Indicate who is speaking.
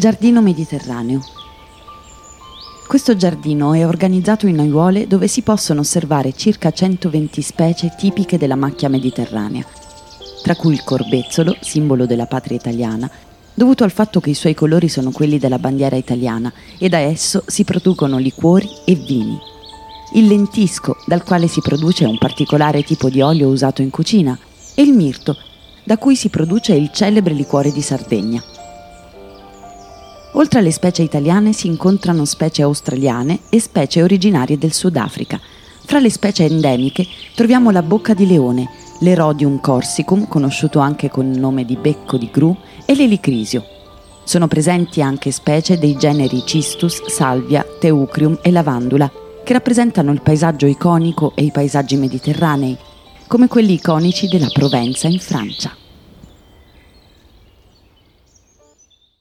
Speaker 1: Giardino Mediterraneo. Questo giardino è organizzato in aiuole dove si possono osservare circa 120 specie tipiche della macchia mediterranea, tra cui il corbezzolo, simbolo della patria italiana, dovuto al fatto che i suoi colori sono quelli della bandiera italiana e da esso si producono liquori e vini. Il lentisco, dal quale si produce un particolare tipo di olio usato in cucina, e il mirto, da cui si produce il celebre liquore di Sardegna. Oltre alle specie italiane si incontrano specie australiane e specie originarie del Sudafrica. Fra le specie endemiche troviamo la bocca di leone, l'Erodium corsicum, conosciuto anche con il nome di becco di gru, e l'elicrisio. Sono presenti anche specie dei generi Cistus, Salvia, Teucrium e Lavandula, che rappresentano il paesaggio iconico e i paesaggi mediterranei, come quelli iconici della Provenza in Francia.